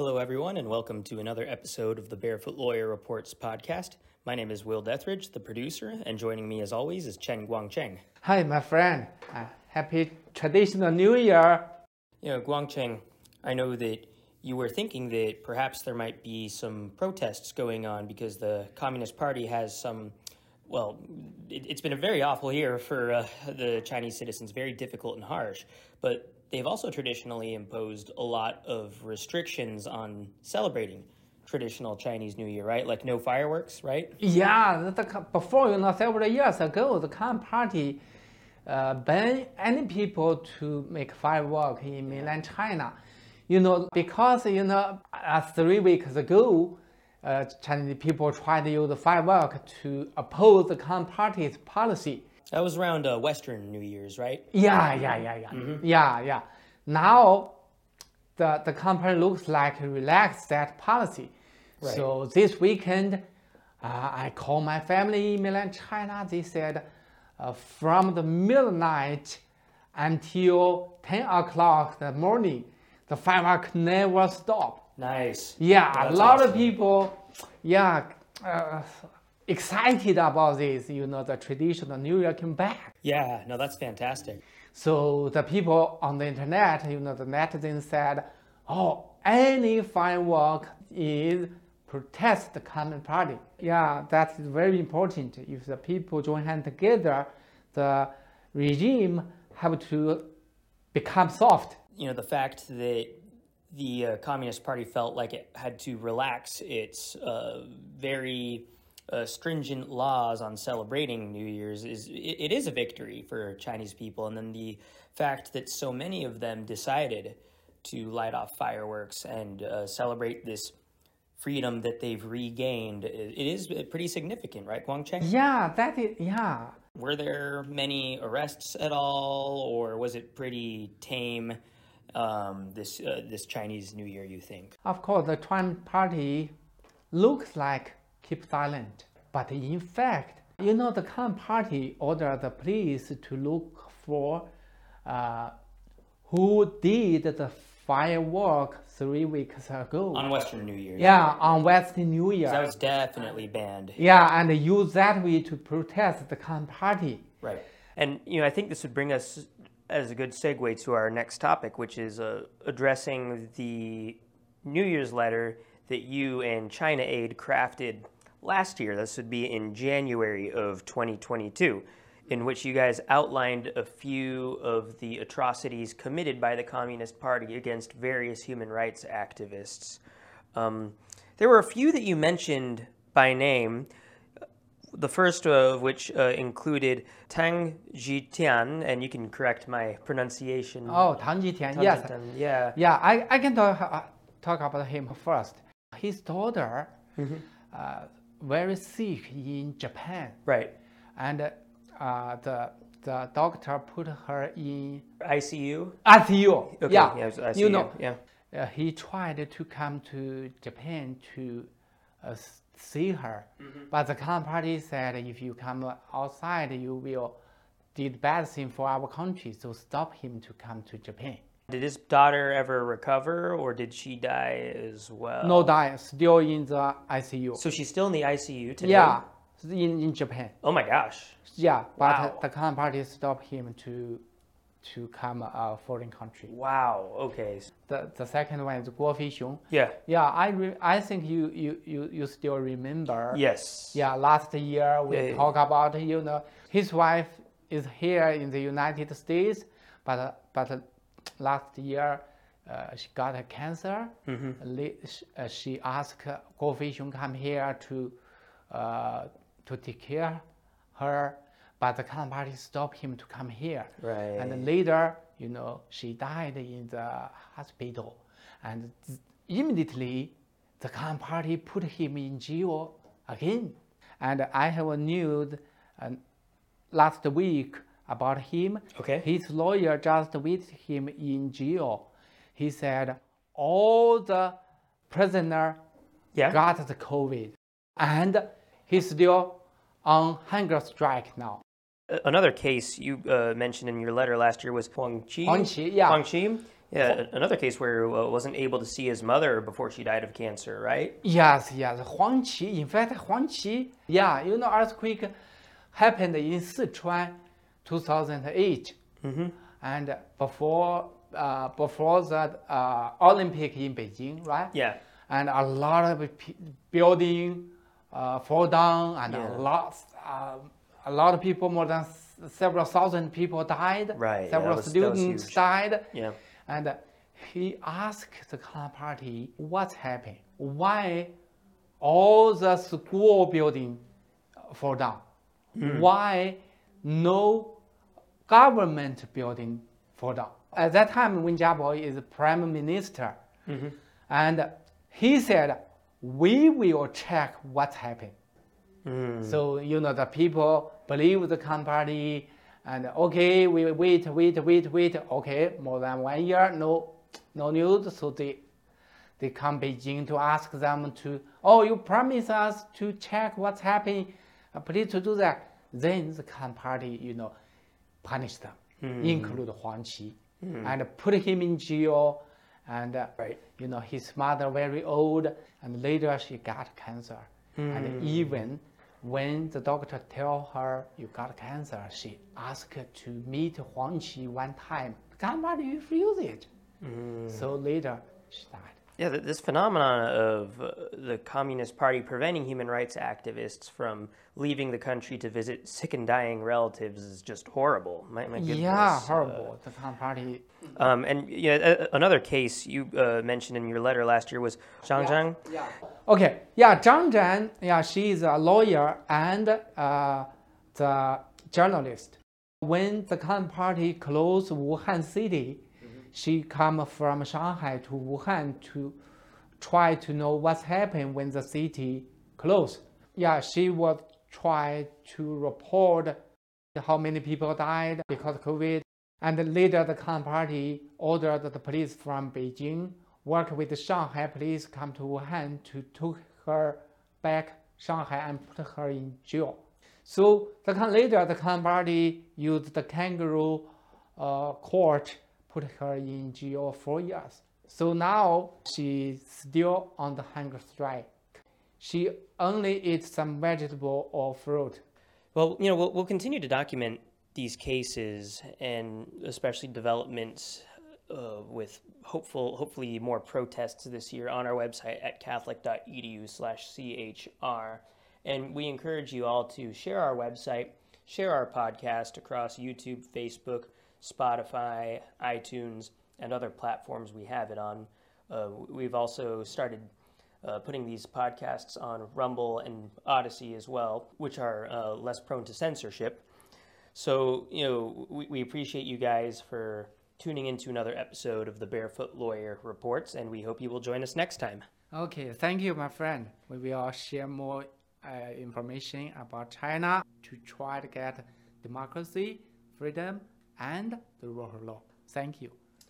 Hello, everyone, and welcome to another episode of the Barefoot Lawyer Reports podcast. My name is Will Dethridge, the producer, and joining me as always is Chen Guangcheng. Hi, my friend. Uh, happy traditional New Year. You know, Guangcheng, I know that you were thinking that perhaps there might be some protests going on because the Communist Party has some. Well, it, has been a very awful year for uh, the Chinese citizens, very difficult and harsh. But they've also traditionally imposed a lot of restrictions on celebrating traditional Chinese New Year, right? Like no fireworks, right? Yeah, the, before, you know, several years ago, the Communist Party uh, banned any people to make fireworks in mainland China. You know, because, you know, uh, three weeks ago, uh, Chinese people tried to use fireworks to oppose the Communist Party's policy. That was around uh, Western New Year's, right? Yeah, yeah, yeah, yeah, mm-hmm. yeah, yeah. Now, the the company looks like relaxed that policy. Right. So this weekend, uh, I called my family in mainland China. They said, uh, from the midnight until ten o'clock in the morning, the firework never stop. Nice. Yeah, That's a lot awesome. of people, yeah. Uh, excited about this, you know, the traditional New Year came back. Yeah, no, that's fantastic. So the people on the internet, you know, the netizens said, oh, any firework is protest the Communist Party. Yeah, that's very important. If the people join hands together, the regime have to become soft. You know, the fact that the uh, Communist Party felt like it had to relax its uh, very uh, stringent laws on celebrating New Year's is it, it is a victory for Chinese people, and then the fact that so many of them decided to light off fireworks and uh, celebrate this freedom that they've regained, it is pretty significant, right, Guangcheng? Yeah, that is, yeah. Were there many arrests at all, or was it pretty tame? Um, this uh, this Chinese New Year, you think? Of course, the Trump party looks like keep silent. But in fact, you know, the Communist Party ordered the police to look for uh, who did the firework three weeks ago. On Western New Year. Yeah, on Western New Year. That was definitely banned. Yeah, and they use that way to protest the Communist Party. Right. And, you know, I think this would bring us as a good segue to our next topic, which is uh, addressing the New Year's letter that you and China Aid crafted last year. This would be in January of 2022, in which you guys outlined a few of the atrocities committed by the Communist Party against various human rights activists. Um, there were a few that you mentioned by name. The first of which uh, included Tang Jitian, and you can correct my pronunciation. Oh, Tang Jitian, yes. Yeah. Yeah, I, I can talk, uh, talk about him first. His daughter mm-hmm. uh, very sick in Japan. Right. And uh, the the doctor put her in ICU. ICU. Okay. Yeah. yeah ICU. You know. Yeah. Uh, he tried to come to Japan to uh, see her, mm-hmm. but the Party said if you come outside, you will did bad thing for our country, so stop him to come to Japan. Did his daughter ever recover, or did she die as well? No, die. Still in the ICU. So she's still in the ICU today. Yeah, in in Japan. Oh my gosh. Yeah, but wow. the Communist Party stopped him to to come a foreign country. Wow. Okay. The the second one is Guo Feixiong. Yeah. Yeah, I re- I think you, you you you still remember. Yes. Yeah, last year we yeah, talk about you know his wife is here in the United States, but but last year uh, she got a cancer. Mm-hmm. Uh, she asked Guo Feixiong come here to uh, to take care her, but the Communist Party stopped him to come here. Right. And later, you know, she died in the hospital, and immediately the Communist Party put him in jail again. And I have a news uh, last week about him. Okay. His lawyer just with him in jail. He said all the prisoner yeah. got the COVID, and he's still on hunger strike now. Another case you uh, mentioned in your letter last year was Huang Qi. Huang Qi, yeah. Huang Qi. Yeah, another case where he wasn't able to see his mother before she died of cancer, right? Yes, yes. Huang Qi, in fact, Huang Qi, yeah, you know, earthquake happened in Sichuan 2008. Mm-hmm. And before, uh, before that uh, Olympic in Beijing, right? Yeah. And a lot of p- building uh, fall down, and Yeah. a lot, uh, a lot of people, more than s- several thousand people died. Right, yeah, Several that was- students died. Yeah. And he asked the Communist Party what's happening, why all the school building fall down, why no government building fall down. At that time, Wen Jiabao is prime minister, and he said, "We will check what's happening." So you know the people believe the Party, and okay, we wait, wait, wait, wait. Okay, more than one year, no, no news. So they, they come Beijing to ask them to. Oh, you promise us to check what's happening. Uh, please to do that. Then the Communist Party, you know, punish them, hmm. include Huang Qi, hmm. and put him in jail. And uh, Right. you know his mother very old, and later she got cancer. And hmm. even when the doctor tell her you got cancer, she asked to meet Huang Qi one time. Communist refused it. So later she died. Yeah, this phenomenon of uh, the Communist Party preventing human rights activists from leaving the country to visit sick and dying relatives is just horrible. My, my goodness. Yeah, Uh, horrible. the Communist Party. um, and yeah, another case you uh, mentioned in your letter last year was Zhang Zhan. Yeah. Okay. Yeah, Zhang Zhan. Yeah, she is a lawyer and uh, the journalist. When the Communist Party closed Wuhan city, she come from Shanghai to Wuhan to try to know what's happened when the city closed. Yeah, she was try to report how many people died because of COVID. And later, the Communist Party ordered the police from Beijing work with the Shanghai police come to Wuhan to took her back Shanghai and put her in jail. So the later, the Communist Party used the kangaroo uh, court put her in jail for years. So now she's still on the hunger strike. She only eats some vegetable or fruit. Well, you know, we'll, we'll continue to document these cases and especially developments uh, with hopeful, hopefully more protests this year on our website at catholic.edu/chr. And we encourage you all to share our website, share our podcast across YouTube, Facebook, Spotify, iTunes, and other platforms we have it on. Uh, we've also started uh, putting these podcasts on Rumble and Odysee as well, which are uh, less prone to censorship. So, you know, we, we appreciate you guys for tuning into another episode of the Barefoot Lawyer Reports, and we hope you will join us next time. Okay, thank you, my friend. We will share more uh, information about China to try to get democracy, freedom, and the of law. Thank you.